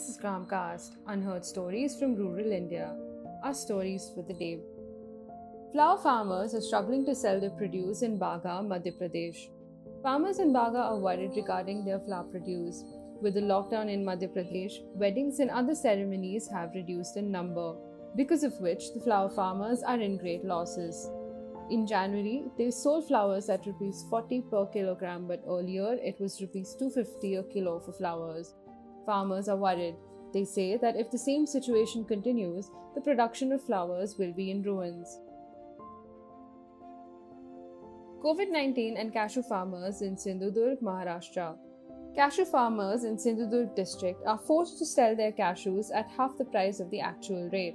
This is Gramcast, unheard stories from rural India. Our stories for the day. Flower farmers are struggling to sell their produce in Bagha, Madhya Pradesh. Farmers in Bagha are worried regarding their flower produce. With the lockdown in Madhya Pradesh, weddings and other ceremonies have reduced in number, because of which the flower farmers are in great losses. In January, they sold flowers at rupees 40 per kilogram, but earlier it was rupees 250 a kilo for flowers. Farmers are worried. They say that if the same situation continues, the production of flowers will be in ruins. COVID 19 and cashew farmers in Sindhudurg, Maharashtra. Cashew farmers in Sindhudurg district are forced to sell their cashews at half the price of the actual rate.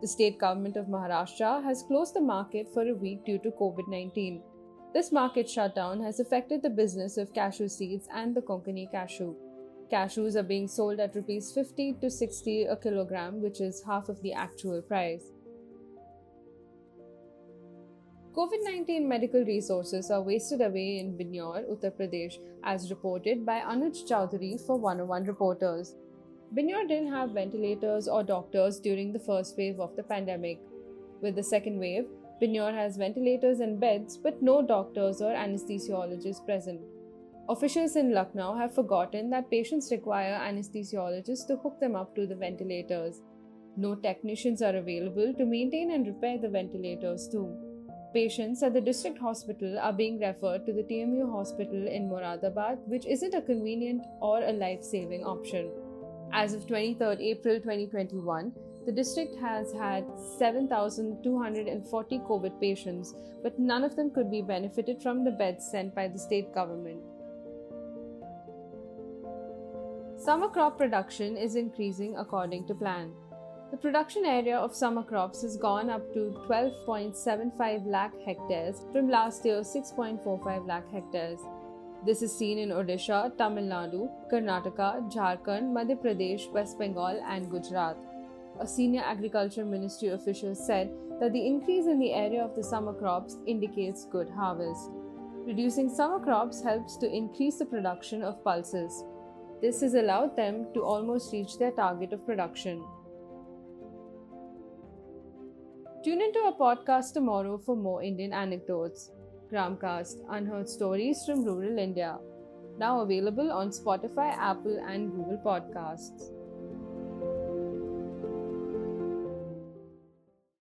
The state government of Maharashtra has closed the market for a week due to COVID 19. This market shutdown has affected the business of cashew seeds and the Konkani cashew. Cashews are being sold at rupees 50 to 60 a kilogram, which is half of the actual price. COVID 19 medical resources are wasted away in Bijnor, Uttar Pradesh, as reported by Anuj Chowdhury for 101 Reporters. Bijnor didn't have ventilators or doctors during the first wave of the pandemic. With the second wave, Bijnor has ventilators and beds, but no doctors or anesthesiologists present. Officials in Lucknow have forgotten that patients require anesthesiologists to hook them up to the ventilators. No technicians are available to maintain and repair the ventilators, too. Patients at the district hospital are being referred to the TMU hospital in Moradabad, which isn't a convenient or a life saving option. As of 23rd April 2021, the district has had 7,240 COVID patients, but none of them could be benefited from the beds sent by the state government. Summer crop production is increasing according to plan. The production area of summer crops has gone up to 12.75 lakh hectares from last year's 6.45 lakh hectares. This is seen in Odisha, Tamil Nadu, Karnataka, Jharkhand, Madhya Pradesh, West Bengal, and Gujarat. A senior agriculture ministry official said that the increase in the area of the summer crops indicates good harvest. Reducing summer crops helps to increase the production of pulses. This has allowed them to almost reach their target of production. Tune into our podcast tomorrow for more Indian anecdotes. Gramcast Unheard Stories from Rural India. Now available on Spotify, Apple, and Google Podcasts.